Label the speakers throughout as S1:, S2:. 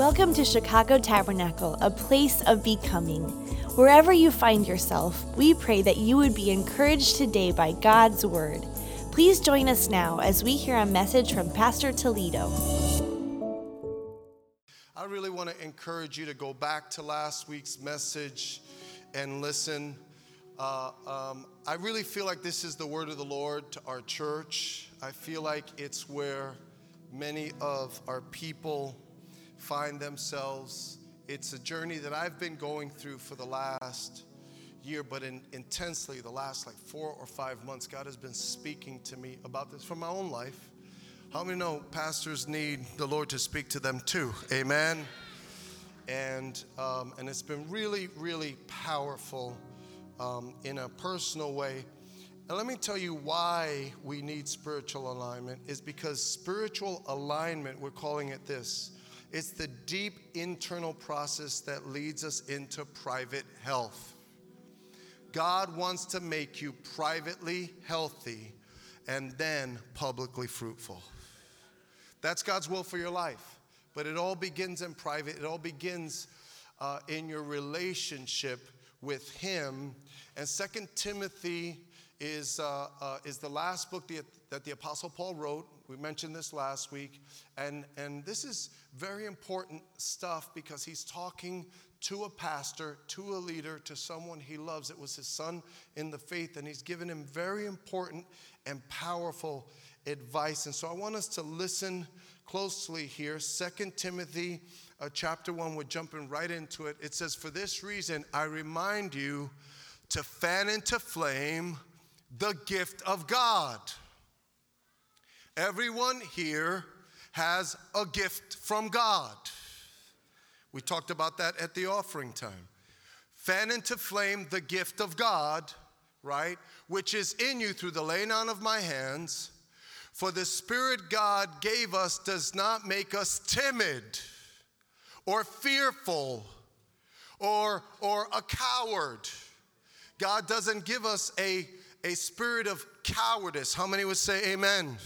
S1: Welcome to Chicago Tabernacle, a place of becoming. Wherever you find yourself, we pray that you would be encouraged today by God's Word. Please join us now as we hear a message from Pastor Toledo.
S2: I really want to encourage you to go back to last week's message and listen. Uh, um, I really feel like this is the word of the Lord to our church. I feel like it's where many of our people find themselves. It's a journey that I've been going through for the last year, but in, intensely the last like four or five months. God has been speaking to me about this from my own life. How many know pastors need the Lord to speak to them too? Amen. And um, and it's been really, really powerful um, in a personal way. And let me tell you why we need spiritual alignment is because spiritual alignment, we're calling it this, it's the deep internal process that leads us into private health. God wants to make you privately healthy and then publicly fruitful. That's God's will for your life. But it all begins in private, it all begins uh, in your relationship with Him. And Second Timothy is, uh, uh, is the last book that the Apostle Paul wrote. We mentioned this last week. And, and this is very important stuff because he's talking to a pastor, to a leader, to someone he loves. It was his son in the faith, and he's given him very important and powerful advice. And so I want us to listen closely here. Second Timothy uh, chapter 1, we're jumping right into it. It says, For this reason, I remind you to fan into flame the gift of God. Everyone here has a gift from God. We talked about that at the offering time. Fan into flame the gift of God, right, which is in you through the laying on of my hands. For the Spirit God gave us does not make us timid or fearful or, or a coward. God doesn't give us a, a spirit of cowardice. How many would say amen?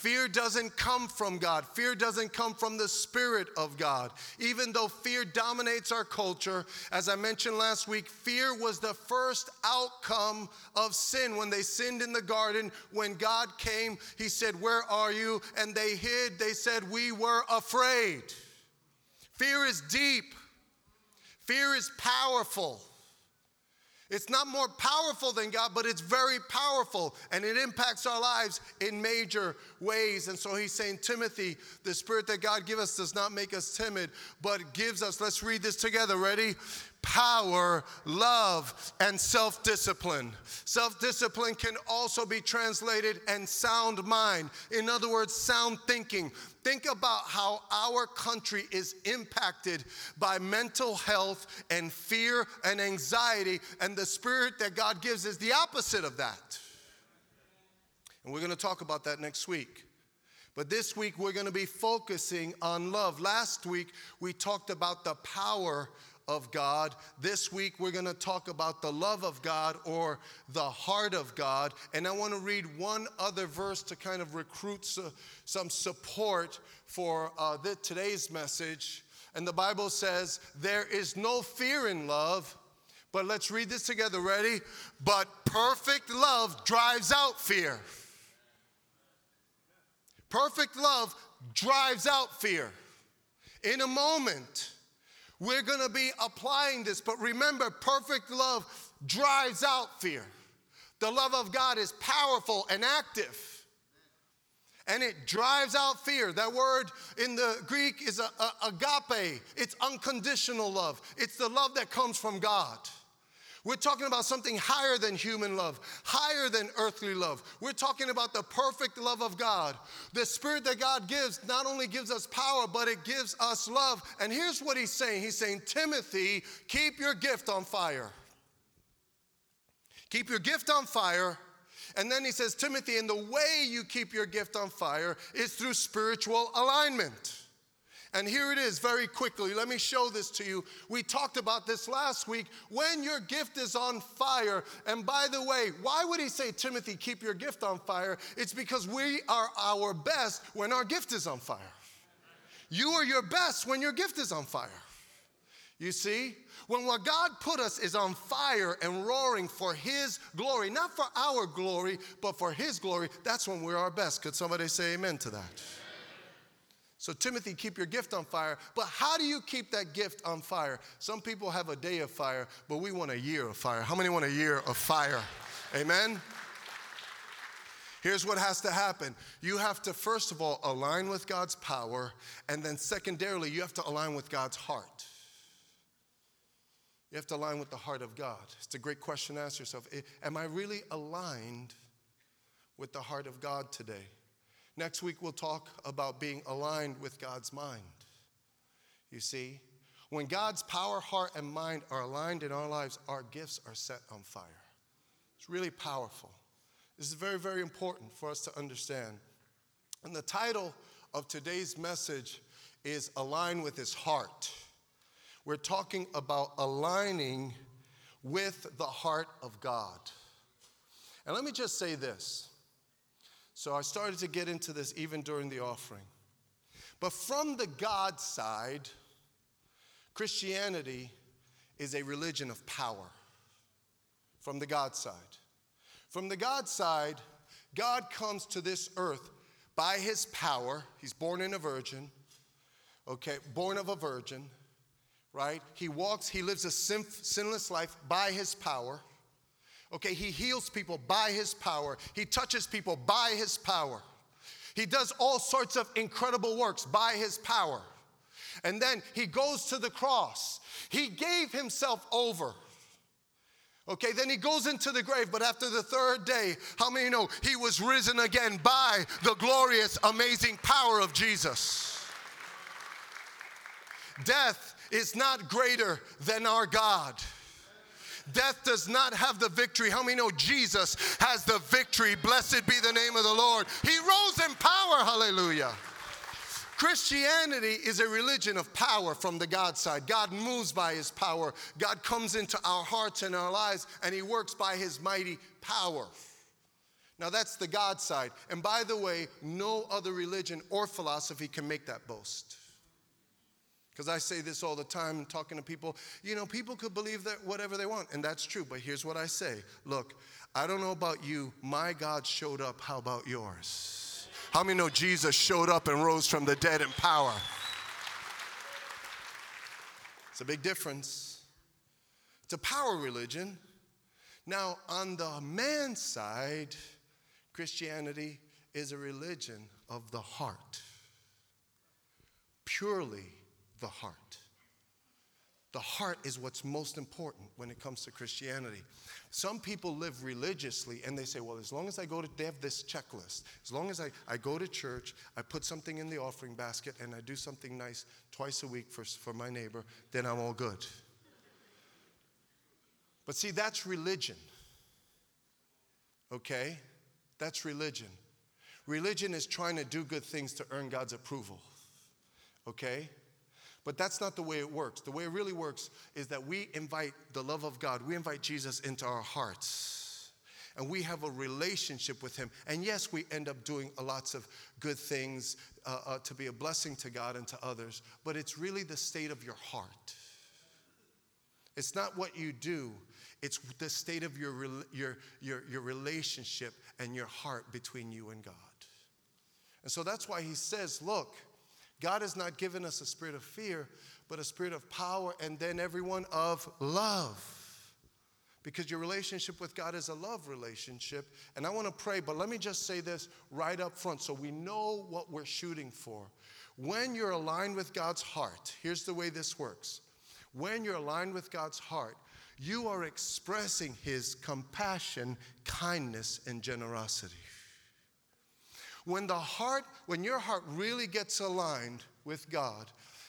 S2: Fear doesn't come from God. Fear doesn't come from the Spirit of God. Even though fear dominates our culture, as I mentioned last week, fear was the first outcome of sin. When they sinned in the garden, when God came, He said, Where are you? And they hid. They said, We were afraid. Fear is deep, fear is powerful. It's not more powerful than God, but it's very powerful and it impacts our lives in major ways. And so he's saying, Timothy, the spirit that God gives us does not make us timid, but gives us, let's read this together. Ready? Power, love, and self discipline. Self discipline can also be translated and sound mind. In other words, sound thinking. Think about how our country is impacted by mental health and fear and anxiety, and the spirit that God gives is the opposite of that. And we're going to talk about that next week. But this week, we're going to be focusing on love. Last week, we talked about the power of God. This week, we're going to talk about the love of God or the heart of God. And I want to read one other verse to kind of recruit some support for uh, today's message. And the Bible says, There is no fear in love. But let's read this together. Ready? But perfect love drives out fear. Perfect love drives out fear. In a moment, we're going to be applying this, but remember, perfect love drives out fear. The love of God is powerful and active. And it drives out fear. That word in the Greek is a, a, agape. It's unconditional love. It's the love that comes from God. We're talking about something higher than human love, higher than earthly love. We're talking about the perfect love of God. The spirit that God gives not only gives us power, but it gives us love. And here's what he's saying He's saying, Timothy, keep your gift on fire. Keep your gift on fire. And then he says, Timothy, and the way you keep your gift on fire is through spiritual alignment. And here it is very quickly. Let me show this to you. We talked about this last week. When your gift is on fire, and by the way, why would he say, Timothy, keep your gift on fire? It's because we are our best when our gift is on fire. You are your best when your gift is on fire. You see? When what God put us is on fire and roaring for His glory, not for our glory, but for His glory, that's when we're our best. Could somebody say amen to that? So, Timothy, keep your gift on fire. But how do you keep that gift on fire? Some people have a day of fire, but we want a year of fire. How many want a year of fire? Amen? Here's what has to happen you have to, first of all, align with God's power, and then secondarily, you have to align with God's heart. You have to align with the heart of God. It's a great question to ask yourself Am I really aligned with the heart of God today? Next week, we'll talk about being aligned with God's mind. You see, when God's power, heart, and mind are aligned in our lives, our gifts are set on fire. It's really powerful. This is very, very important for us to understand. And the title of today's message is Align with His Heart. We're talking about aligning with the heart of God. And let me just say this so I started to get into this even during the offering. But from the God side, Christianity is a religion of power. From the God side. From the God side, God comes to this earth by his power. He's born in a virgin, okay, born of a virgin, right? He walks, he lives a sin- sinless life by his power. Okay, he heals people by his power, he touches people by his power. He does all sorts of incredible works by his power. And then he goes to the cross. He gave himself over. Okay, then he goes into the grave, but after the third day, how many know he was risen again by the glorious, amazing power of Jesus? Death is not greater than our God. Death does not have the victory. How many know Jesus has the victory? Blessed be the name of the Lord. He rose in power. Hallelujah. Christianity is a religion of power from the God side. God moves by his power. God comes into our hearts and our lives, and he works by his mighty power. Now, that's the God side. And by the way, no other religion or philosophy can make that boast. Because I say this all the time, talking to people. You know, people could believe that whatever they want, and that's true. But here's what I say Look, I don't know about you. My God showed up. How about yours? How many know Jesus showed up and rose from the dead in power? It's a big difference. It's a power religion. Now, on the man's side, Christianity is a religion of the heart, purely the heart. The heart is what's most important when it comes to Christianity. Some people live religiously and they say, well, as long as I go to, they have this checklist. As long as I, I go to church, I put something in the offering basket, and I do something nice twice a week for, for my neighbor, then I'm all good. But see, that's religion. Okay? That's religion. Religion is trying to do good things to earn God's approval. Okay? But that's not the way it works. The way it really works is that we invite the love of God, we invite Jesus into our hearts. And we have a relationship with Him. And yes, we end up doing lots of good things uh, uh, to be a blessing to God and to others, but it's really the state of your heart. It's not what you do, it's the state of your, your, your, your relationship and your heart between you and God. And so that's why He says, Look, God has not given us a spirit of fear, but a spirit of power and then everyone of love. Because your relationship with God is a love relationship. And I want to pray, but let me just say this right up front so we know what we're shooting for. When you're aligned with God's heart, here's the way this works. When you're aligned with God's heart, you are expressing His compassion, kindness, and generosity. When the heart, when your heart really gets aligned with God,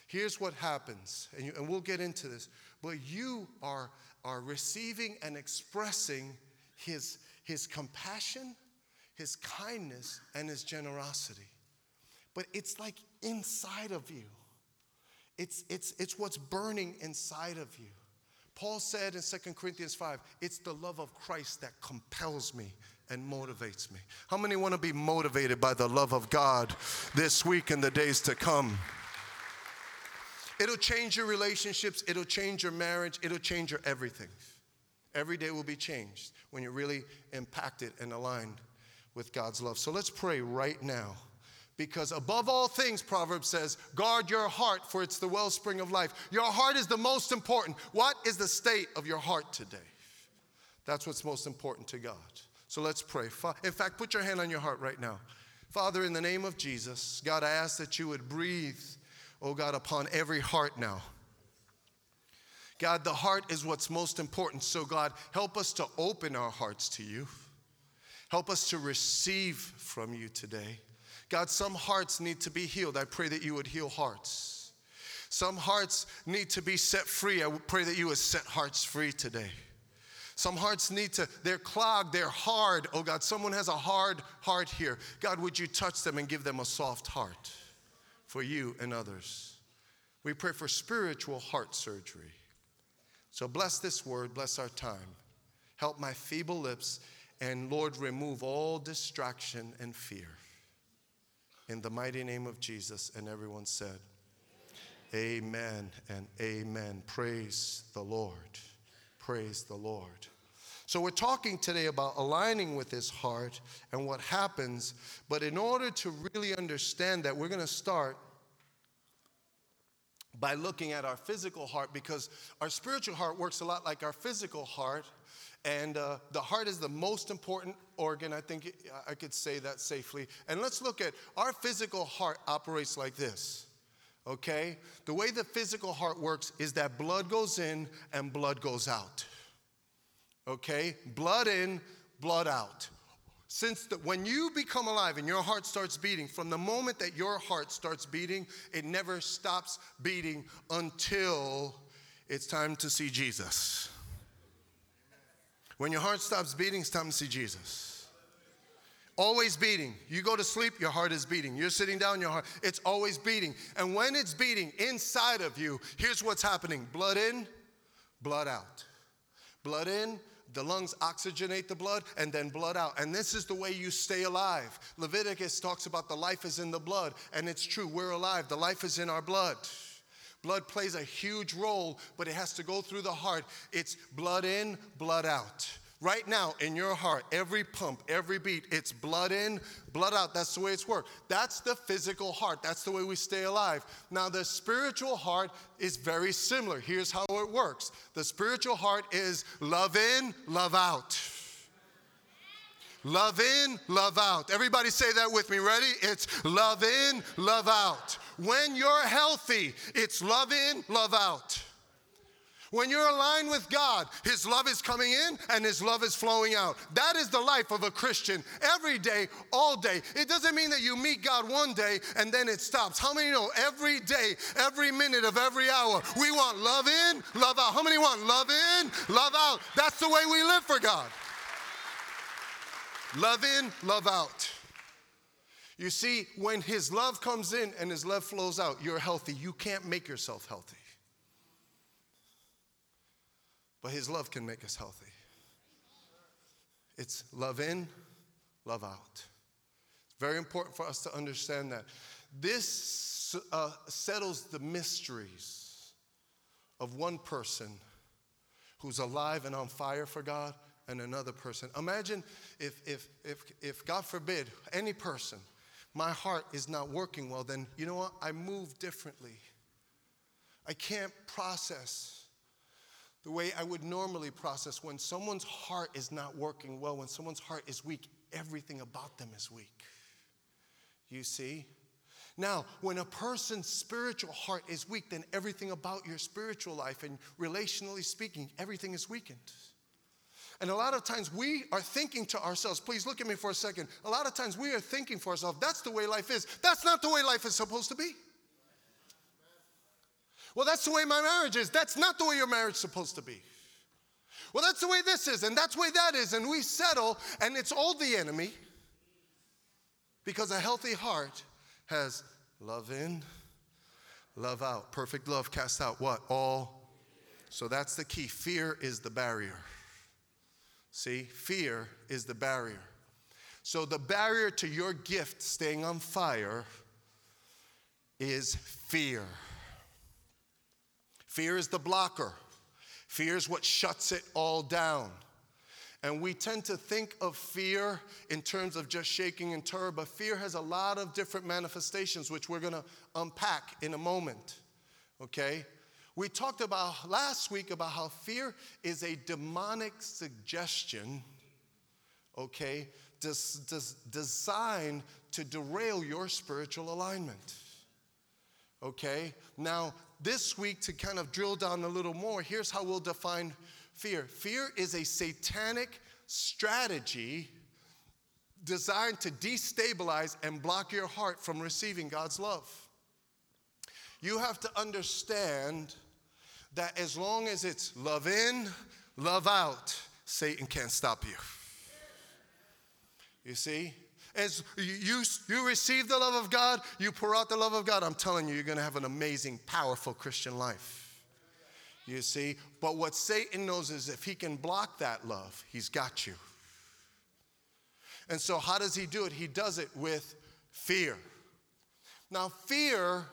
S2: here's what happens, and, you, and we'll get into this, but you are, are receiving and expressing his, his compassion, his kindness, and his generosity. But it's like inside of you. It's, it's, it's what's burning inside of you. Paul said in 2 Corinthians 5, it's the love of Christ that compels me and motivates me. How many want to be motivated by the love of God this week and the days to come? It'll change your relationships, it'll change your marriage, it'll change your everything. Every day will be changed when you're really impacted and aligned with God's love. So let's pray right now. Because above all things, Proverbs says, guard your heart, for it's the wellspring of life. Your heart is the most important. What is the state of your heart today? That's what's most important to God. So let's pray. In fact, put your hand on your heart right now. Father, in the name of Jesus, God, I ask that you would breathe, oh God, upon every heart now. God, the heart is what's most important. So, God, help us to open our hearts to you. Help us to receive from you today. God, some hearts need to be healed. I pray that you would heal hearts. Some hearts need to be set free. I pray that you would set hearts free today. Some hearts need to, they're clogged, they're hard. Oh God, someone has a hard heart here. God, would you touch them and give them a soft heart for you and others? We pray for spiritual heart surgery. So bless this word, bless our time. Help my feeble lips, and Lord, remove all distraction and fear. In the mighty name of Jesus, and everyone said, Amen and amen. Praise the Lord. Praise the Lord. So, we're talking today about aligning with his heart and what happens. But in order to really understand that, we're going to start by looking at our physical heart because our spiritual heart works a lot like our physical heart. And uh, the heart is the most important organ. I think I could say that safely. And let's look at our physical heart operates like this. Okay? The way the physical heart works is that blood goes in and blood goes out okay? Blood in, blood out. Since the, when you become alive and your heart starts beating, from the moment that your heart starts beating, it never stops beating until it's time to see Jesus. When your heart stops beating, it's time to see Jesus. Always beating. You go to sleep, your heart is beating. You're sitting down, your heart, it's always beating. And when it's beating inside of you, here's what's happening blood in, blood out. Blood in, the lungs oxygenate the blood and then blood out. And this is the way you stay alive. Leviticus talks about the life is in the blood, and it's true. We're alive, the life is in our blood. Blood plays a huge role, but it has to go through the heart. It's blood in, blood out. Right now, in your heart, every pump, every beat, it's blood in, blood out. That's the way it's worked. That's the physical heart. That's the way we stay alive. Now, the spiritual heart is very similar. Here's how it works the spiritual heart is love in, love out. Love in, love out. Everybody say that with me. Ready? It's love in, love out. When you're healthy, it's love in, love out. When you're aligned with God, His love is coming in and His love is flowing out. That is the life of a Christian every day, all day. It doesn't mean that you meet God one day and then it stops. How many know every day, every minute of every hour, we want love in, love out? How many want love in, love out? That's the way we live for God. Love in, love out. You see, when His love comes in and His love flows out, you're healthy. You can't make yourself healthy. But His love can make us healthy. It's love in, love out. It's very important for us to understand that. This uh, settles the mysteries of one person who's alive and on fire for God and another person. Imagine if, if, if, if God forbid, any person, my heart is not working well, then you know what? I move differently. I can't process the way I would normally process when someone's heart is not working well, when someone's heart is weak, everything about them is weak. You see? Now, when a person's spiritual heart is weak, then everything about your spiritual life and relationally speaking, everything is weakened. And a lot of times we are thinking to ourselves, please look at me for a second. A lot of times we are thinking for ourselves, that's the way life is. That's not the way life is supposed to be. Well, that's the way my marriage is. That's not the way your marriage is supposed to be. Well, that's the way this is, and that's the way that is, and we settle, and it's all the enemy because a healthy heart has love in, love out. Perfect love casts out what? All. So that's the key. Fear is the barrier. See, fear is the barrier. So the barrier to your gift staying on fire is fear. Fear is the blocker, fear is what shuts it all down. And we tend to think of fear in terms of just shaking and terror, but fear has a lot of different manifestations, which we're gonna unpack in a moment. Okay? We talked about last week about how fear is a demonic suggestion, okay, des- des- designed to derail your spiritual alignment. Okay? Now, this week, to kind of drill down a little more, here's how we'll define fear fear is a satanic strategy designed to destabilize and block your heart from receiving God's love. You have to understand that as long as it's love in, love out, Satan can't stop you. You see? As you, you receive the love of God, you pour out the love of God, I'm telling you, you're gonna have an amazing, powerful Christian life. You see? But what Satan knows is if he can block that love, he's got you. And so, how does he do it? He does it with fear. Now, fear,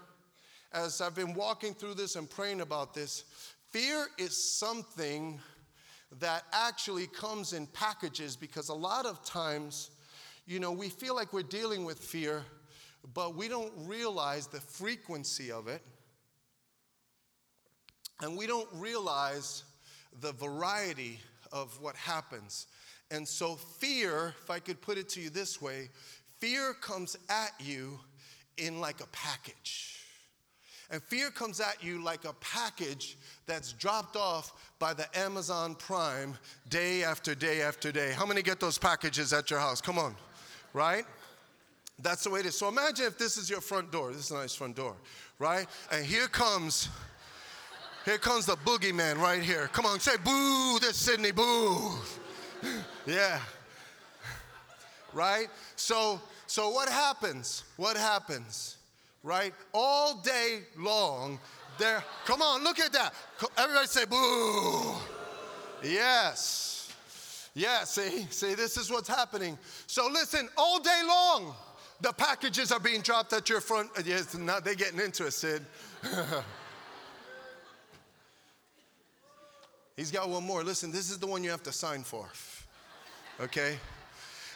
S2: as I've been walking through this and praying about this, fear is something that actually comes in packages because a lot of times, you know, we feel like we're dealing with fear, but we don't realize the frequency of it and we don't realize the variety of what happens. And so, fear, if I could put it to you this way, fear comes at you in like a package. And fear comes at you like a package that's dropped off by the Amazon Prime day after day after day. How many get those packages at your house? Come on, right? That's the way it is. So imagine if this is your front door. This is a nice front door, right? And here comes here comes the boogeyman right here. Come on, say boo, this Sydney, boo. yeah. Right? So, so what happens? What happens? Right? All day long, there, come on, look at that. Everybody say boo. Yes. Yeah, see, see, this is what's happening. So listen, all day long, the packages are being dropped at your front. Uh, yes, not they're getting into it, Sid. He's got one more. Listen, this is the one you have to sign for. Okay?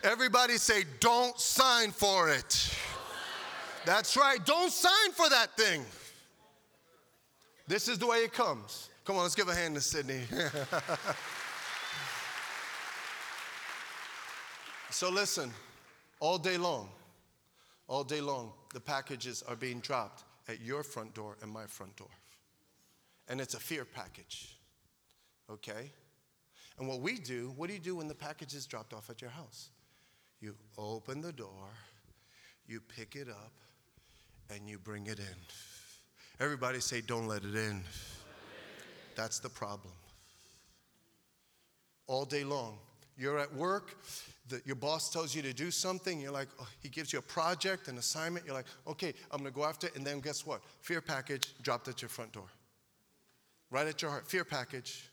S2: Everybody say, don't sign for it. That's right. Don't sign for that thing. This is the way it comes. Come on, let's give a hand to Sydney. so listen, all day long, all day long, the packages are being dropped at your front door and my front door. And it's a fear package okay? And what we do, what do you do when the package is dropped off at your house? You open the door, you pick it up, and you bring it in. Everybody say, Don't let it in. That's the problem. All day long. You're at work, the, your boss tells you to do something, you're like, oh, he gives you a project, an assignment, you're like, okay, I'm gonna go after it, and then guess what? Fear package dropped at your front door. Right at your heart, fear package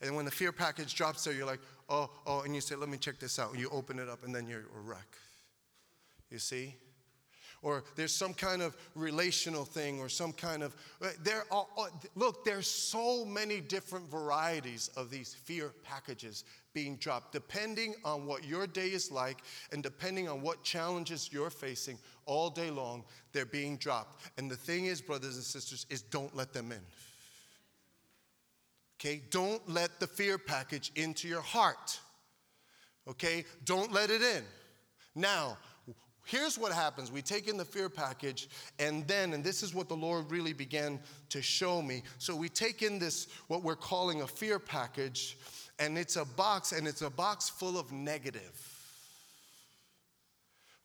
S2: and when the fear package drops there, you're like, oh, oh, and you say, let me check this out. And you open it up, and then you're a wreck. You see? Or there's some kind of relational thing, or some kind of, there are, uh, look, there's so many different varieties of these fear packages being dropped, depending on what your day is like and depending on what challenges you're facing all day long, they're being dropped. And the thing is, brothers and sisters, is don't let them in. Okay, don't let the fear package into your heart. Okay, don't let it in. Now, here's what happens we take in the fear package, and then, and this is what the Lord really began to show me. So we take in this, what we're calling a fear package, and it's a box, and it's a box full of negative.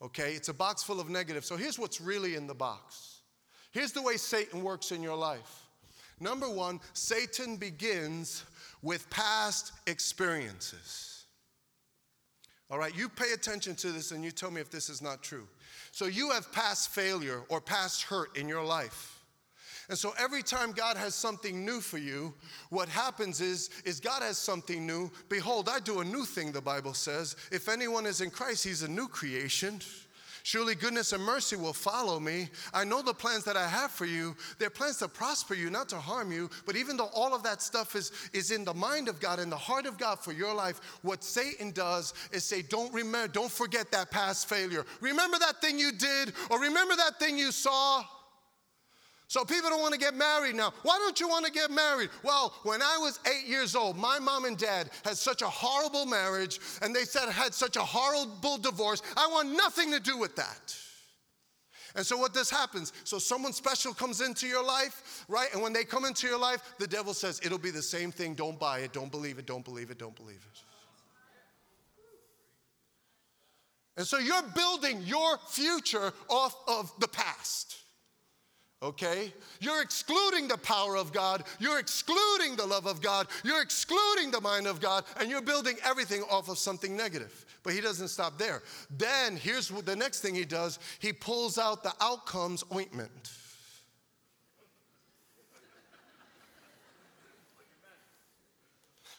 S2: Okay, it's a box full of negative. So here's what's really in the box. Here's the way Satan works in your life. Number one, Satan begins with past experiences. All right, you pay attention to this and you tell me if this is not true. So you have past failure or past hurt in your life. And so every time God has something new for you, what happens is is God has something new. Behold, I do a new thing the Bible says. If anyone is in Christ, he's a new creation. Surely goodness and mercy will follow me. I know the plans that I have for you. They're plans to prosper you, not to harm you. But even though all of that stuff is, is in the mind of God, in the heart of God for your life, what Satan does is say, Don't remember, don't forget that past failure. Remember that thing you did, or remember that thing you saw. So people don't want to get married now. Why don't you want to get married? Well, when I was eight years old, my mom and dad had such a horrible marriage, and they said had such a horrible divorce. I want nothing to do with that. And so what this happens, so someone special comes into your life, right? And when they come into your life, the devil says, it'll be the same thing. Don't buy it, don't believe it, don't believe it, don't believe it. And so you're building your future off of the past okay? You're excluding the power of God, you're excluding the love of God, you're excluding the mind of God, and you're building everything off of something negative. But he doesn't stop there. Then here's the next thing he does he pulls out the outcomes ointment.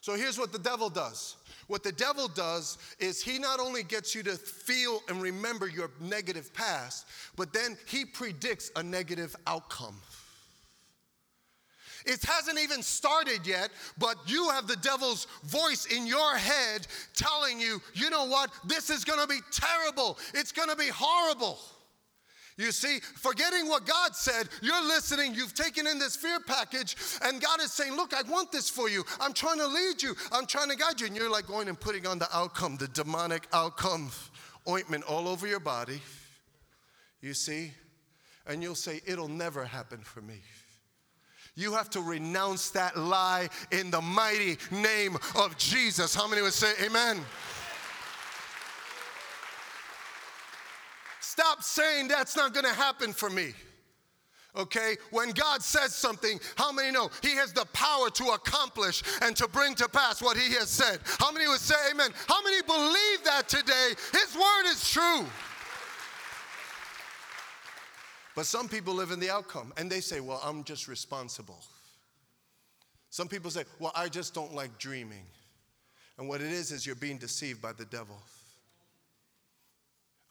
S2: So here's what the devil does what the devil does is he not only gets you to feel and remember your negative past, but then he predicts a negative outcome. It hasn't even started yet, but you have the devil's voice in your head telling you, you know what? This is gonna be terrible. It's gonna be horrible. You see, forgetting what God said, you're listening, you've taken in this fear package, and God is saying, Look, I want this for you. I'm trying to lead you, I'm trying to guide you. And you're like going and putting on the outcome, the demonic outcome ointment all over your body. You see? And you'll say, It'll never happen for me. You have to renounce that lie in the mighty name of Jesus. How many would say, Amen? Stop saying that's not going to happen for me. Okay? When God says something, how many know He has the power to accomplish and to bring to pass what He has said? How many would say amen? How many believe that today? His word is true. But some people live in the outcome and they say, well, I'm just responsible. Some people say, well, I just don't like dreaming. And what it is, is you're being deceived by the devil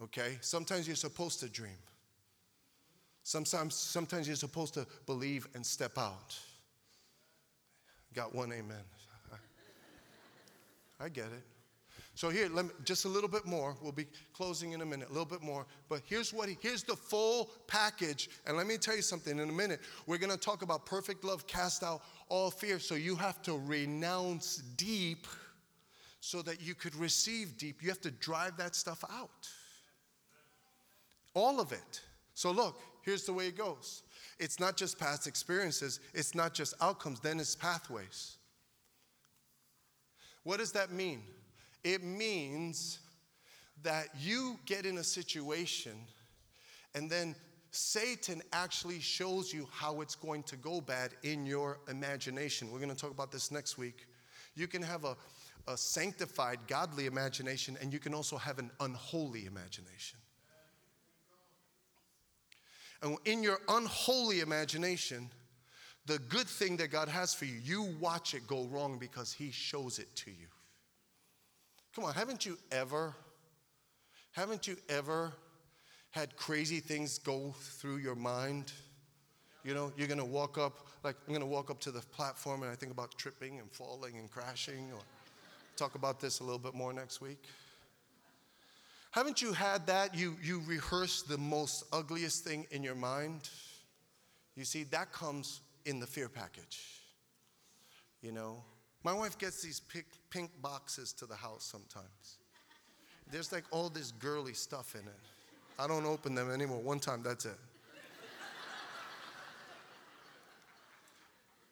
S2: okay? Sometimes you're supposed to dream. Sometimes, sometimes you're supposed to believe and step out. Got one amen. I, I get it. So here, let me, just a little bit more. We'll be closing in a minute, a little bit more. But here's what he, here's the full package. And let me tell you something. In a minute, we're going to talk about perfect love cast out all fear. So you have to renounce deep, so that you could receive deep. You have to drive that stuff out. All of it. So, look, here's the way it goes it's not just past experiences, it's not just outcomes, then it's pathways. What does that mean? It means that you get in a situation and then Satan actually shows you how it's going to go bad in your imagination. We're going to talk about this next week. You can have a, a sanctified, godly imagination, and you can also have an unholy imagination. And in your unholy imagination, the good thing that God has for you, you watch it go wrong because He shows it to you. Come on, haven't you ever, haven't you ever had crazy things go through your mind? You know, you're gonna walk up, like I'm gonna walk up to the platform and I think about tripping and falling and crashing, or talk about this a little bit more next week. Haven't you had that? You, you rehearse the most ugliest thing in your mind. You see, that comes in the fear package. You know, my wife gets these pink, pink boxes to the house sometimes. There's like all this girly stuff in it. I don't open them anymore. One time, that's it.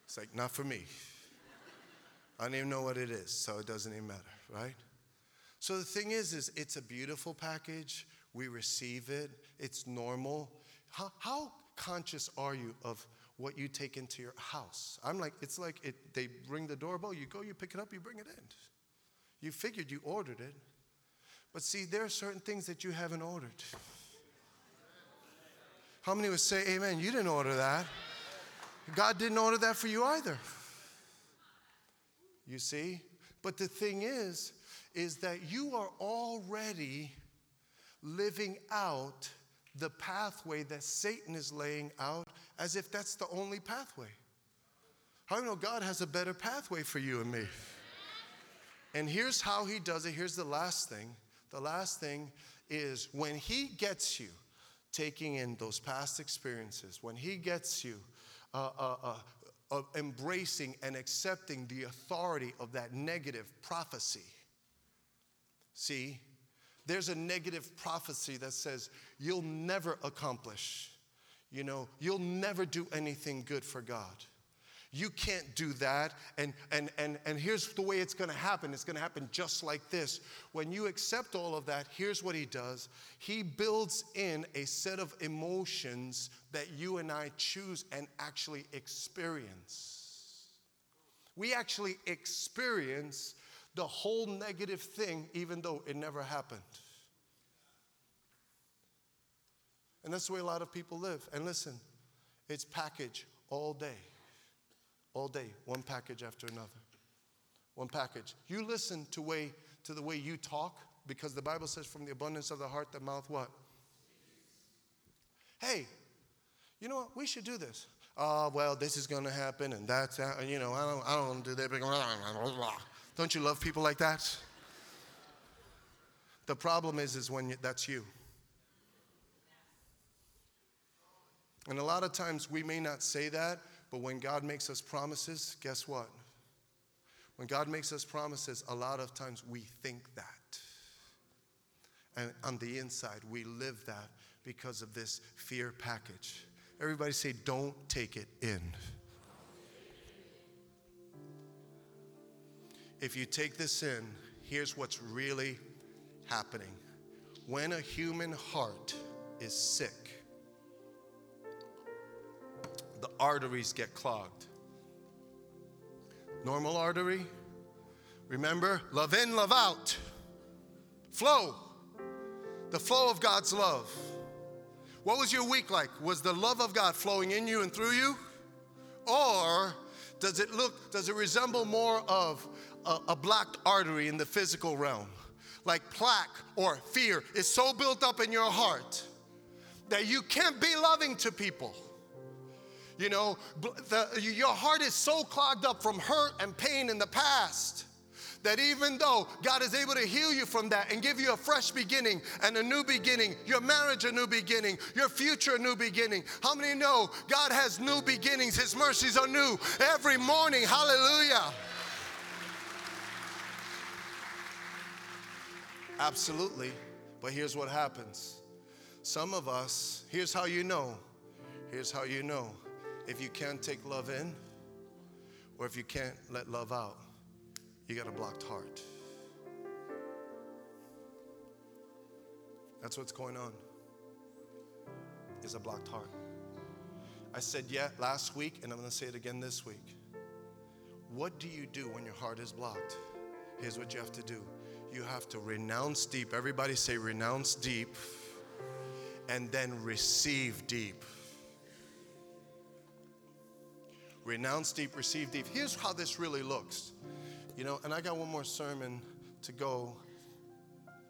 S2: It's like, not for me. I don't even know what it is, so it doesn't even matter, right? So the thing is, is it's a beautiful package. We receive it. It's normal. How, how conscious are you of what you take into your house? I'm like, it's like it, they ring the doorbell, you go, you pick it up, you bring it in. You figured you ordered it. But see, there are certain things that you haven't ordered. How many would say, Amen? You didn't order that. God didn't order that for you either. You see? But the thing is, is that you are already living out the pathway that Satan is laying out as if that's the only pathway. How do know God has a better pathway for you and me? And here's how he does it. Here's the last thing. The last thing is when he gets you taking in those past experiences, when he gets you uh, uh, uh, uh embracing and accepting the authority of that negative prophecy. See, there's a negative prophecy that says you'll never accomplish, you know, you'll never do anything good for God. You can't do that. And, and, and, and here's the way it's going to happen it's going to happen just like this. When you accept all of that, here's what he does He builds in a set of emotions that you and I choose and actually experience. We actually experience the whole negative thing, even though it never happened. And that's the way a lot of people live. And listen, it's package all day all day, one package after another. One package. You listen to way to the way you talk because the Bible says from the abundance of the heart the mouth what? Hey, you know what? We should do this. Oh, well, this is going to happen and that's that. You know, I don't, I don't do that. Don't you love people like that? The problem is, is when you, that's you. And a lot of times we may not say that, but when God makes us promises, guess what? When God makes us promises, a lot of times we think that. And on the inside, we live that because of this fear package. Everybody say, don't take it in. If you take this in, here's what's really happening. When a human heart is sick, the arteries get clogged. Normal artery, remember, love in, love out. Flow, the flow of God's love. What was your week like? Was the love of God flowing in you and through you? Or does it look, does it resemble more of a, a blocked artery in the physical realm? Like plaque or fear is so built up in your heart that you can't be loving to people. You know, the, your heart is so clogged up from hurt and pain in the past that even though God is able to heal you from that and give you a fresh beginning and a new beginning, your marriage a new beginning, your future a new beginning. How many know God has new beginnings? His mercies are new every morning. Hallelujah. Absolutely. But here's what happens. Some of us, here's how you know. Here's how you know if you can't take love in, or if you can't let love out, you got a blocked heart. That's what's going on. Is a blocked heart. I said yeah last week, and I'm going to say it again this week. What do you do when your heart is blocked? Here's what you have to do. You have to renounce deep. Everybody say renounce deep and then receive deep. Renounce deep, receive deep. Here's how this really looks. You know, and I got one more sermon to go,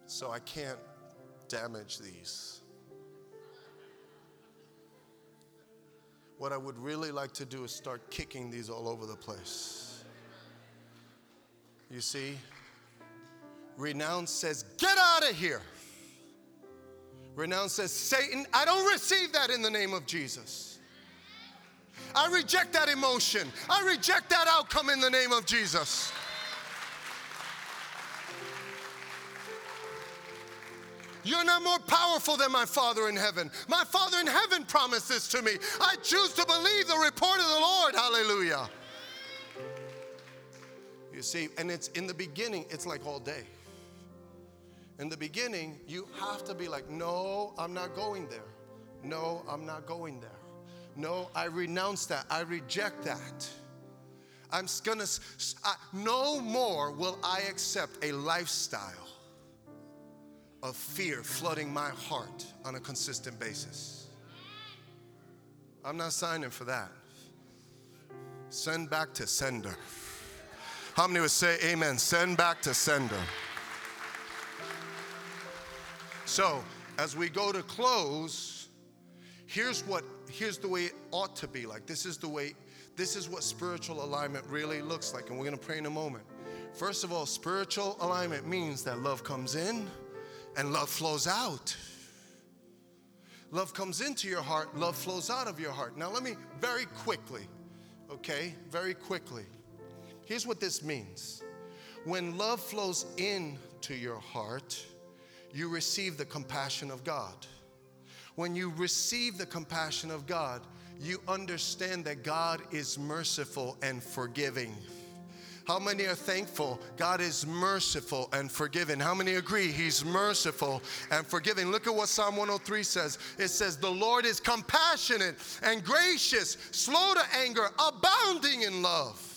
S2: so I can't damage these. What I would really like to do is start kicking these all over the place. You see? Renounce says, Get out of here. Renounce says, Satan, I don't receive that in the name of Jesus. I reject that emotion. I reject that outcome in the name of Jesus. You're not more powerful than my Father in heaven. My Father in heaven promised this to me. I choose to believe the report of the Lord. Hallelujah. You see, and it's in the beginning, it's like all day. In the beginning, you have to be like, no, I'm not going there. No, I'm not going there. No, I renounce that. I reject that. I'm gonna, I, no more will I accept a lifestyle of fear flooding my heart on a consistent basis. I'm not signing for that. Send back to sender. How many would say amen? Send back to sender. So, as we go to close, here's what here's the way it ought to be like. This is the way this is what spiritual alignment really looks like and we're going to pray in a moment. First of all, spiritual alignment means that love comes in and love flows out. Love comes into your heart, love flows out of your heart. Now, let me very quickly, okay, very quickly. Here's what this means when love flows into your heart, you receive the compassion of God. When you receive the compassion of God, you understand that God is merciful and forgiving. How many are thankful? God is merciful and forgiving. How many agree He's merciful and forgiving? Look at what Psalm 103 says. It says, The Lord is compassionate and gracious, slow to anger, abounding in love.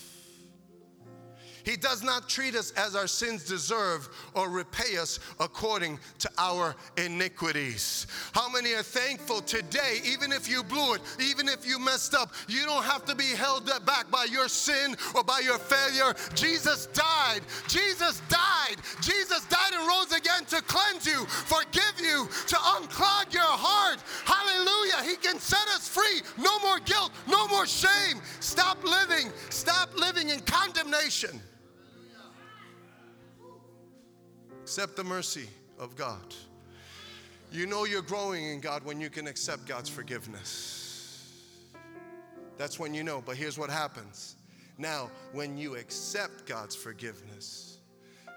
S2: He does not treat us as our sins deserve or repay us according to our iniquities. How many are thankful today, even if you blew it, even if you messed up, you don't have to be held back by your sin or by your failure. Jesus died. Jesus died. Jesus died and rose again to cleanse you, forgive you, to unclog your heart. Hallelujah. He can set us free. No more guilt, no more shame. Stop living. Stop living in condemnation. Accept the mercy of God. You know you're growing in God when you can accept God's forgiveness. That's when you know. But here's what happens. Now, when you accept God's forgiveness,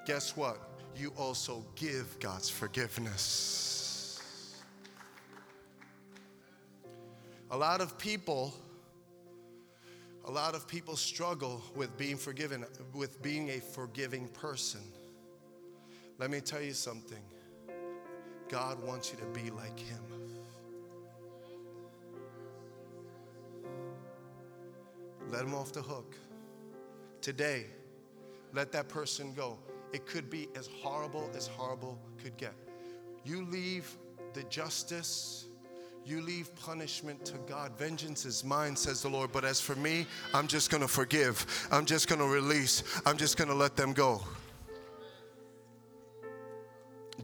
S2: guess what? You also give God's forgiveness. A lot of people a lot of people struggle with being forgiven with being a forgiving person. Let me tell you something God wants you to be like Him. Let Him off the hook. Today, let that person go. It could be as horrible as horrible could get. You leave the justice, you leave punishment to God. Vengeance is mine, says the Lord. But as for me, I'm just gonna forgive. I'm just gonna release. I'm just gonna let them go.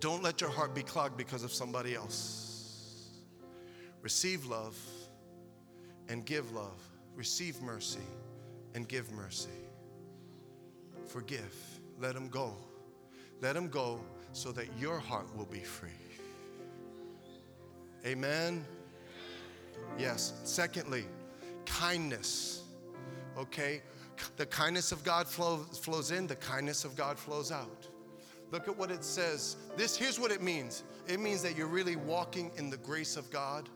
S2: Don't let your heart be clogged because of somebody else. Receive love and give love. Receive mercy and give mercy. Forgive. Let them go. Let them go so that your heart will be free. Amen. Yes. Secondly, kindness. Okay? The kindness of God flows, flows in, the kindness of God flows out. Look at what it says. This here's what it means. It means that you're really walking in the grace of God.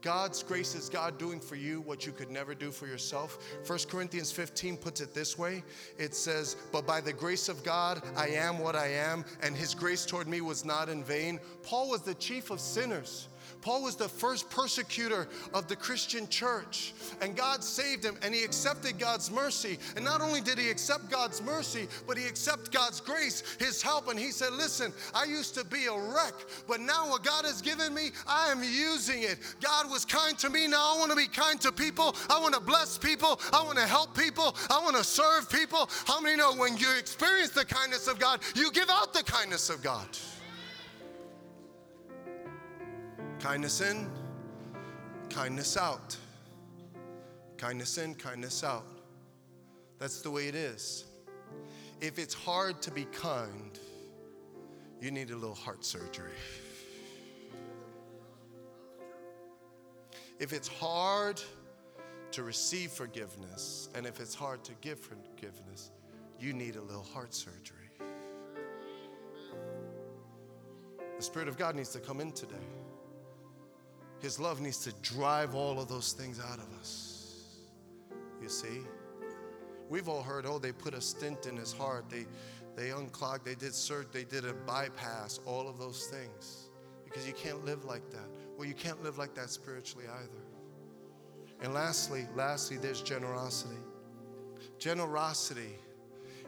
S2: God's grace is God doing for you what you could never do for yourself. 1 Corinthians 15 puts it this way it says, But by the grace of God, I am what I am, and his grace toward me was not in vain. Paul was the chief of sinners. Paul was the first persecutor of the Christian church, and God saved him, and he accepted God's mercy. And not only did he accept God's mercy, but he accepted God's grace, his help. And he said, Listen, I used to be a wreck, but now what God has given me, I am using it. God was kind to me, now I want to be kind to people. I want to bless people. I want to help people. I want to serve people. How many know when you experience the kindness of God, you give out the kindness of God? Kindness in, kindness out. Kindness in, kindness out. That's the way it is. If it's hard to be kind, you need a little heart surgery. If it's hard to receive forgiveness, and if it's hard to give forgiveness, you need a little heart surgery. The Spirit of God needs to come in today. His love needs to drive all of those things out of us. You see? We've all heard, oh, they put a stent in his heart. They, they unclogged, they did surgery, they did a bypass, all of those things. Because you can't live like that. Well, you can't live like that spiritually either. And lastly, lastly, there's generosity. Generosity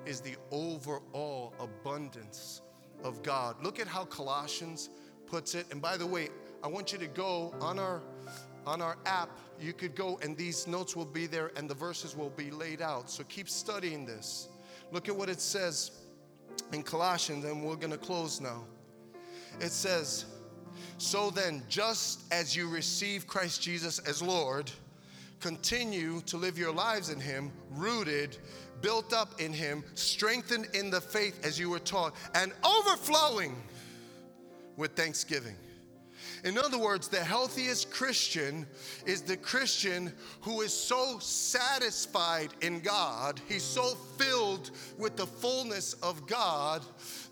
S2: is the overall abundance of God. Look at how Colossians puts it. And by the way, I want you to go on our on our app. You could go and these notes will be there and the verses will be laid out. So keep studying this. Look at what it says in Colossians and we're going to close now. It says, So then, just as you receive Christ Jesus as Lord, continue to live your lives in Him, rooted, built up in Him, strengthened in the faith as you were taught, and overflowing with thanksgiving. In other words, the healthiest Christian is the Christian who is so satisfied in God, he's so filled with the fullness of God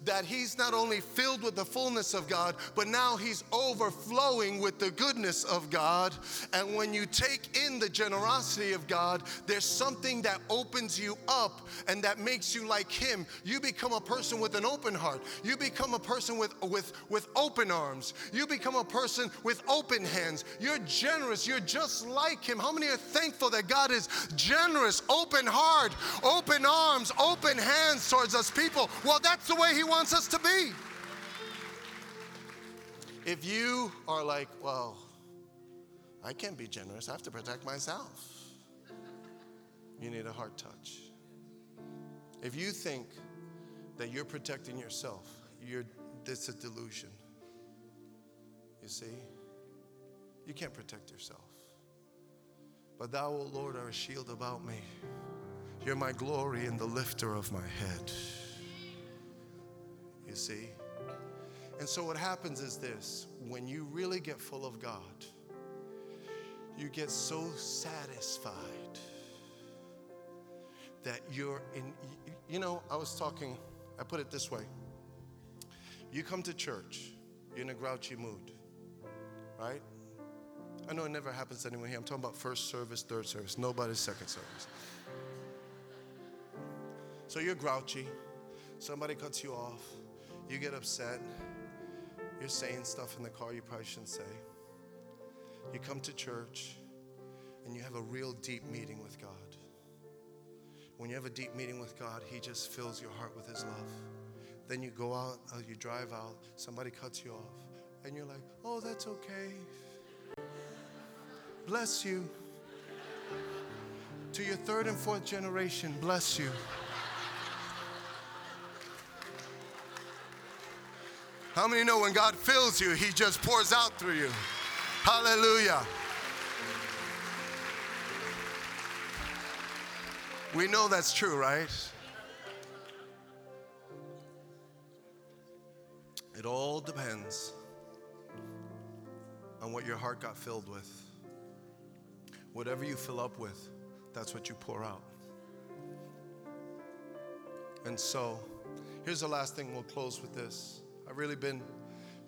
S2: that he's not only filled with the fullness of God, but now he's overflowing with the goodness of God. And when you take in the generosity of God, there's something that opens you up and that makes you like him. You become a person with an open heart. You become a person with with with open arms. You become a person with open hands. You're generous. You're just like him. How many are thankful that God is generous, open heart, open arms, open hands towards us people? Well, that's the way he wants us to be. If you are like, well, I can't be generous, I have to protect myself, you need a heart touch. If you think that you're protecting yourself, you're, this a delusion. You see? You can't protect yourself. But thou, O Lord, are a shield about me. You're my glory and the lifter of my head see? And so what happens is this when you really get full of God, you get so satisfied that you're in, you know, I was talking, I put it this way. You come to church, you're in a grouchy mood, right? I know it never happens to anyone here. I'm talking about first service, third service, nobody's second service. So you're grouchy, somebody cuts you off, you get upset. You're saying stuff in the car you probably shouldn't say. You come to church and you have a real deep meeting with God. When you have a deep meeting with God, He just fills your heart with His love. Then you go out, uh, you drive out, somebody cuts you off, and you're like, oh, that's okay. Bless you. To your third and fourth generation, bless you. How many know when God fills you, He just pours out through you? Hallelujah. We know that's true, right? It all depends on what your heart got filled with. Whatever you fill up with, that's what you pour out. And so, here's the last thing, we'll close with this. I've really been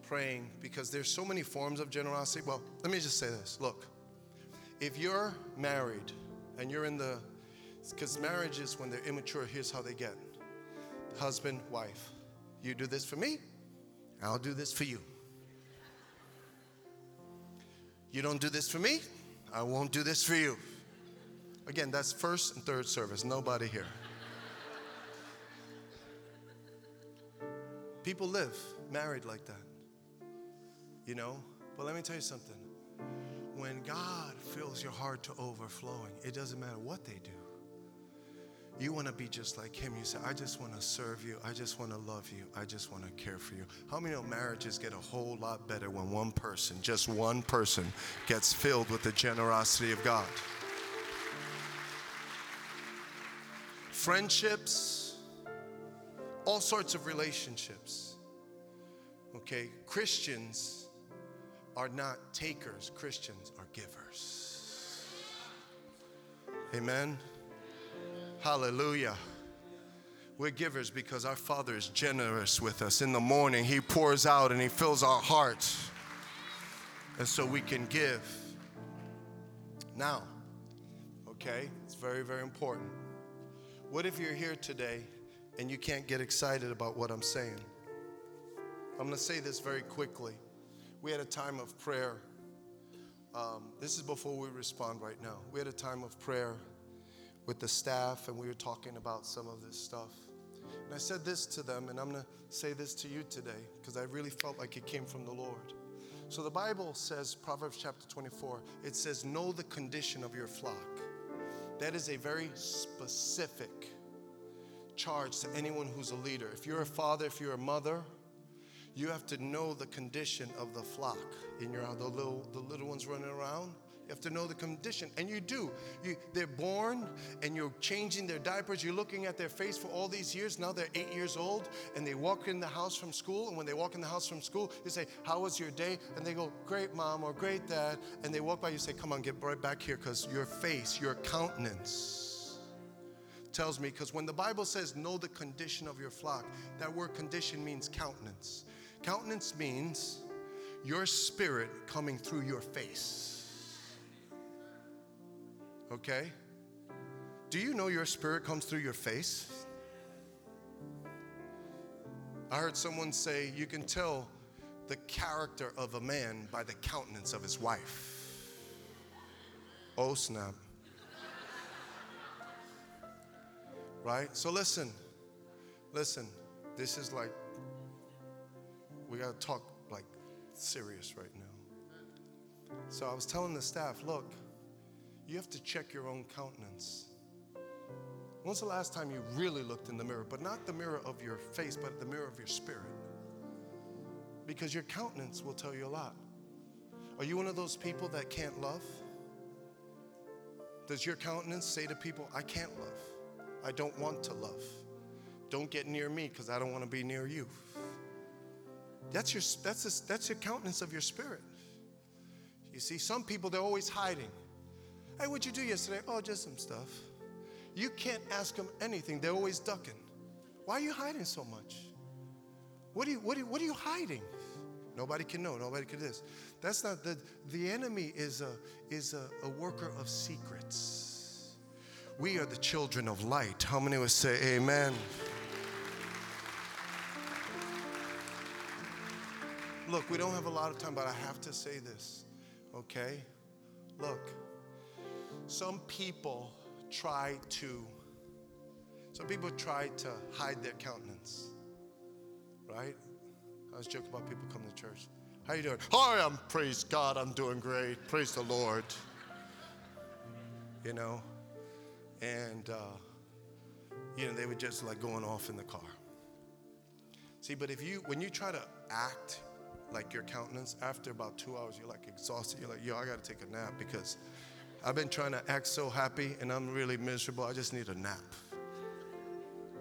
S2: praying because there's so many forms of generosity. Well, let me just say this. Look, if you're married and you're in the, because marriage is when they're immature, here's how they get husband, wife. You do this for me, I'll do this for you. You don't do this for me, I won't do this for you. Again, that's first and third service, nobody here. People live married like that. You know? But let me tell you something. When God fills your heart to overflowing, it doesn't matter what they do. You want to be just like Him. You say, I just want to serve you. I just want to love you. I just want to care for you. How many know marriages get a whole lot better when one person, just one person, gets filled with the generosity of God? Friendships, all sorts of relationships. Okay, Christians are not takers, Christians are givers. Amen. Hallelujah. We're givers because our Father is generous with us. In the morning, He pours out and He fills our hearts. And so we can give. Now, okay, it's very, very important. What if you're here today and you can't get excited about what I'm saying. I'm going to say this very quickly. We had a time of prayer. Um, this is before we respond right now. We had a time of prayer with the staff, and we were talking about some of this stuff. And I said this to them, and I'm going to say this to you today because I really felt like it came from the Lord. So the Bible says, Proverbs chapter 24, it says, Know the condition of your flock. That is a very specific charge to anyone who's a leader. If you're a father, if you're a mother, You have to know the condition of the flock in your the little the little ones running around. You have to know the condition, and you do. You, they're born, and you're changing their diapers. You're looking at their face for all these years. Now they're eight years old, and they walk in the house from school. And when they walk in the house from school, you say, "How was your day?" And they go, "Great, mom," or "Great, dad." And they walk by. You say, "Come on, get right back here, because your face, your countenance." Tells me because when the Bible says know the condition of your flock, that word condition means countenance. Countenance means your spirit coming through your face. Okay? Do you know your spirit comes through your face? I heard someone say you can tell the character of a man by the countenance of his wife. Oh, snap. Right? So listen, listen, this is like, we got to talk like serious right now. So I was telling the staff, look, you have to check your own countenance. When's the last time you really looked in the mirror? But not the mirror of your face, but the mirror of your spirit. Because your countenance will tell you a lot. Are you one of those people that can't love? Does your countenance say to people, I can't love? I don't want to love. Don't get near me because I don't want to be near you. That's your, that's, a, that's your countenance of your spirit. You see, some people, they're always hiding. Hey, what'd you do yesterday? Oh, just some stuff. You can't ask them anything. They're always ducking. Why are you hiding so much? What are you, what are you, what are you hiding? Nobody can know. Nobody can this. That's not the the enemy is a is a, a worker of secrets. We are the children of light. How many would say amen? Look, we don't have a lot of time, but I have to say this. Okay? Look, some people try to some people try to hide their countenance right i was joking about people coming to church how you doing hi i'm praise god i'm doing great praise the lord you know and uh, you know they were just like going off in the car see but if you when you try to act like your countenance after about two hours you're like exhausted you're like yo i gotta take a nap because I've been trying to act so happy and I'm really miserable. I just need a nap.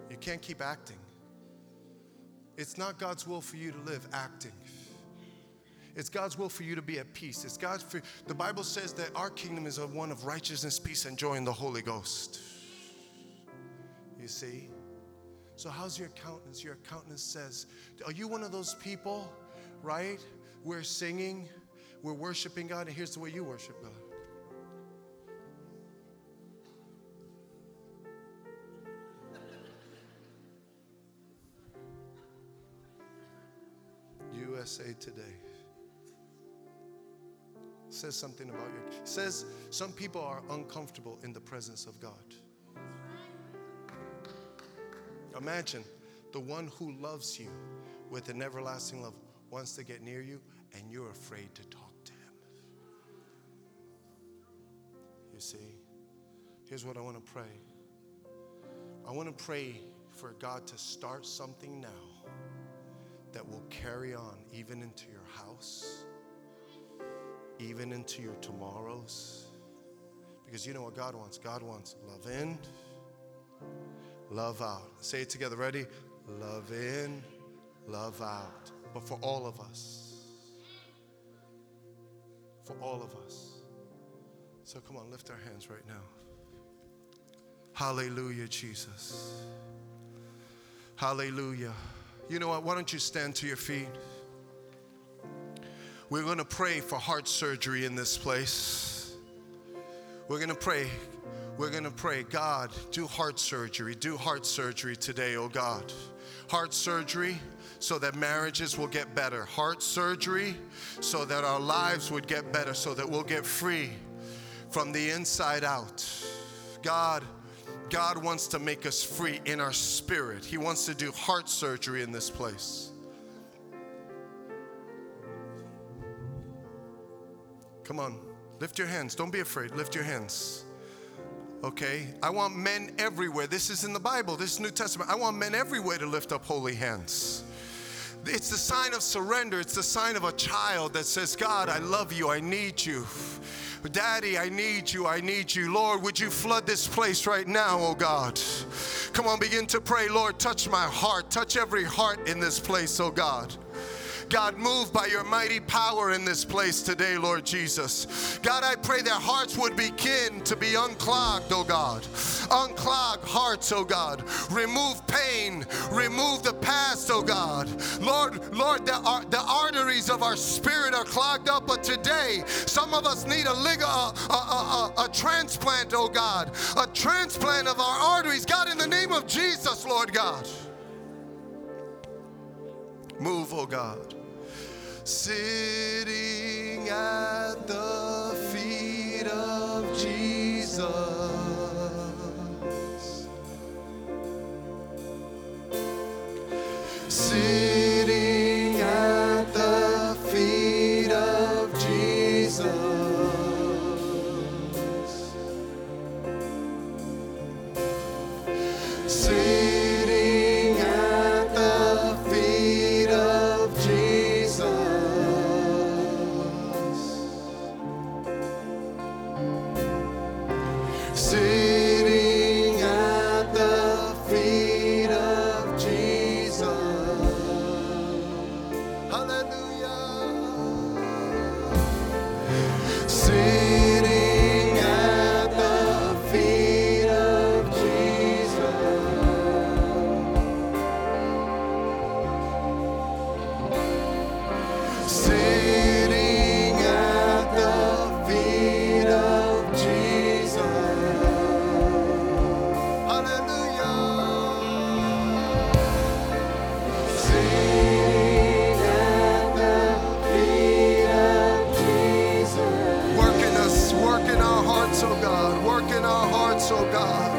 S2: You can't keep acting. It's not God's will for you to live acting. It's God's will for you to be at peace. It's God's for the Bible says that our kingdom is a one of righteousness, peace, and joy in the Holy Ghost. You see? So how's your countenance? Your countenance says, are you one of those people, right? We're singing, we're worshiping God, and here's the way you worship God. USA Today. Says something about your says some people are uncomfortable in the presence of God. Imagine the one who loves you with an everlasting love wants to get near you and you're afraid to talk to him. You see, here's what I want to pray. I want to pray for God to start something now that will carry on even into your house, even into your tomorrows. Because you know what God wants? God wants love in, love out. Say it together. Ready? Love in, love out. But for all of us. For all of us. So come on, lift our hands right now. Hallelujah, Jesus. Hallelujah. You know what? Why don't you stand to your feet? We're going to pray for heart surgery in this place. We're going to pray. We're going to pray, God, do heart surgery. Do heart surgery today, oh God. Heart surgery so that marriages will get better. Heart surgery so that our lives would get better, so that we'll get free from the inside out. God, God wants to make us free in our spirit. He wants to do heart surgery in this place. Come on, lift your hands. Don't be afraid. Lift your hands. Okay? I want men everywhere. This is in the Bible, this is New Testament. I want men everywhere to lift up holy hands. It's the sign of surrender. It's the sign of a child that says, God, I love you. I need you. Daddy, I need you. I need you. Lord, would you flood this place right now, oh God? Come on, begin to pray. Lord, touch my heart. Touch every heart in this place, oh God. God, move by your mighty power in this place today, Lord Jesus. God, I pray that hearts would begin to be unclogged, oh God. Unclog hearts, oh God. Remove pain, remove the past, oh God. Lord, Lord, the, the arteries of our spirit are clogged up, but today, some of us need a, lig- a, a, a, a transplant, oh God. A transplant of our arteries. God, in the name of Jesus, Lord God. Move, oh God sitting at the feet of Jesus. Sitting oh God.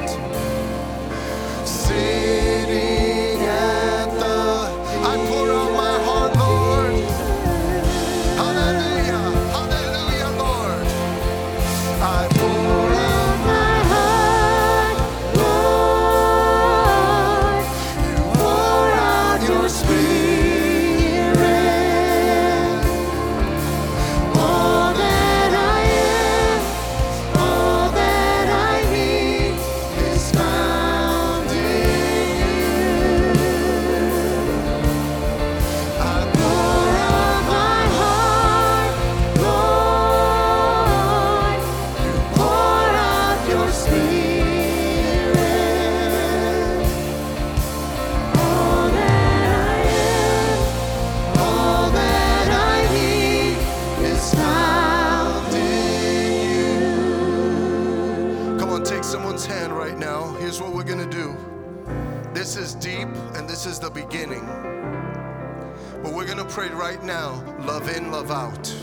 S2: Pray right now love in, love out.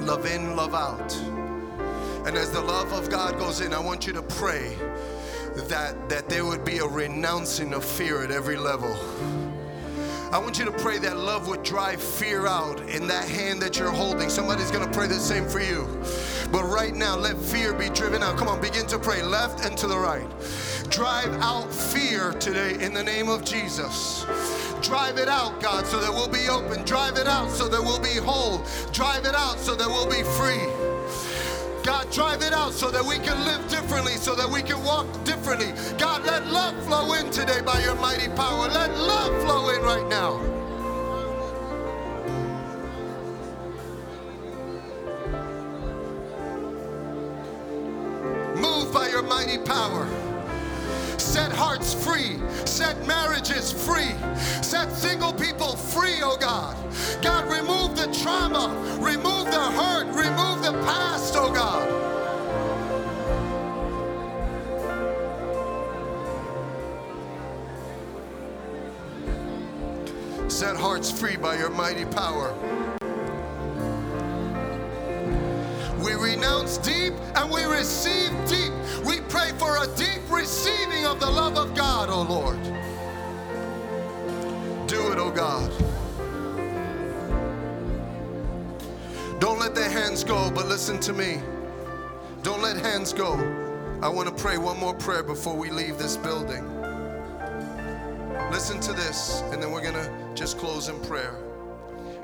S2: Love in, love out. And as the love of God goes in, I want you to pray that, that there would be a renouncing of fear at every level. I want you to pray that love would drive fear out in that hand that you're holding. Somebody's going to pray the same for you. But right now, let fear be driven out. Come on, begin to pray left and to the right. Drive out fear today in the name of Jesus. Drive it out, God, so that we'll be open. Drive it out so that we'll be whole. Drive it out so that we'll be free. God, drive it out so that we can live differently, so that we can walk differently. God, let love flow in today by your mighty power. Let love flow in right now. Move by your mighty power. Set hearts free. Set marriages free. Set single people free, oh God. God, remove the trauma. Remove the hurt. Remove the past, oh God. Set hearts free by your mighty power. We renounce deep and we receive deep. We pray for a deep receiving of the love of God, oh Lord. Do it, oh God. Don't let their hands go, but listen to me. Don't let hands go. I want to pray one more prayer before we leave this building. Listen to this, and then we're going to just close in prayer.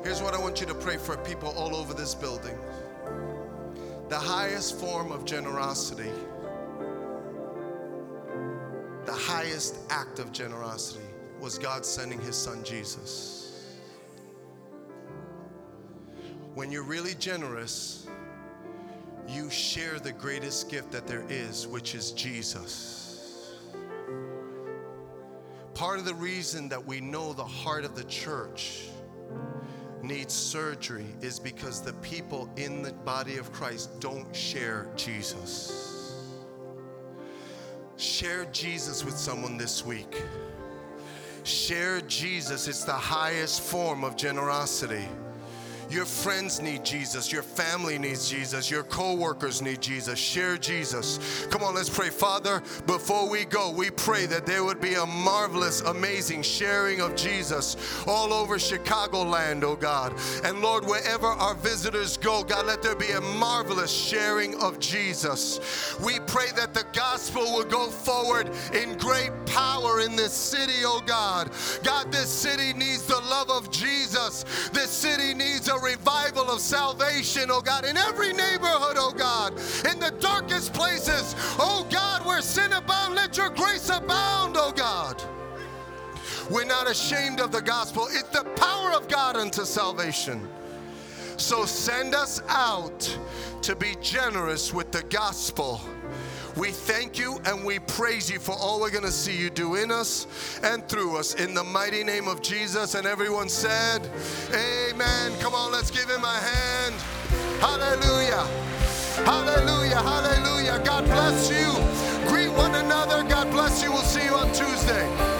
S2: Here's what I want you to pray for people all over this building. The highest form of generosity, the highest act of generosity was God sending his son Jesus. When you're really generous, you share the greatest gift that there is, which is Jesus. Part of the reason that we know the heart of the church needs surgery is because the people in the body of Christ don't share Jesus. Share Jesus with someone this week. Share Jesus. It's the highest form of generosity. Your friends need Jesus. Your family needs Jesus. Your co-workers need Jesus. Share Jesus. Come on, let's pray. Father, before we go, we pray that there would be a marvelous, amazing sharing of Jesus all over Chicagoland, oh God. And Lord, wherever our visitors go, God, let there be a marvelous sharing of Jesus. We pray that the gospel will go forward in great power in this city, oh God. God, this city needs the love of Jesus. This city needs revival of salvation, oh God, in every neighborhood, oh God, in the darkest places, oh God, where sin abound, let your grace abound, oh God. We're not ashamed of the gospel, it's the power of God unto salvation. So send us out to be generous with the gospel. We thank you and we praise you for all we're going to see you do in us and through us. In the mighty name of Jesus. And everyone said, Amen. Come on, let's give him a hand. Hallelujah. Hallelujah. Hallelujah. God bless you. Greet one another. God bless you. We'll see you on Tuesday.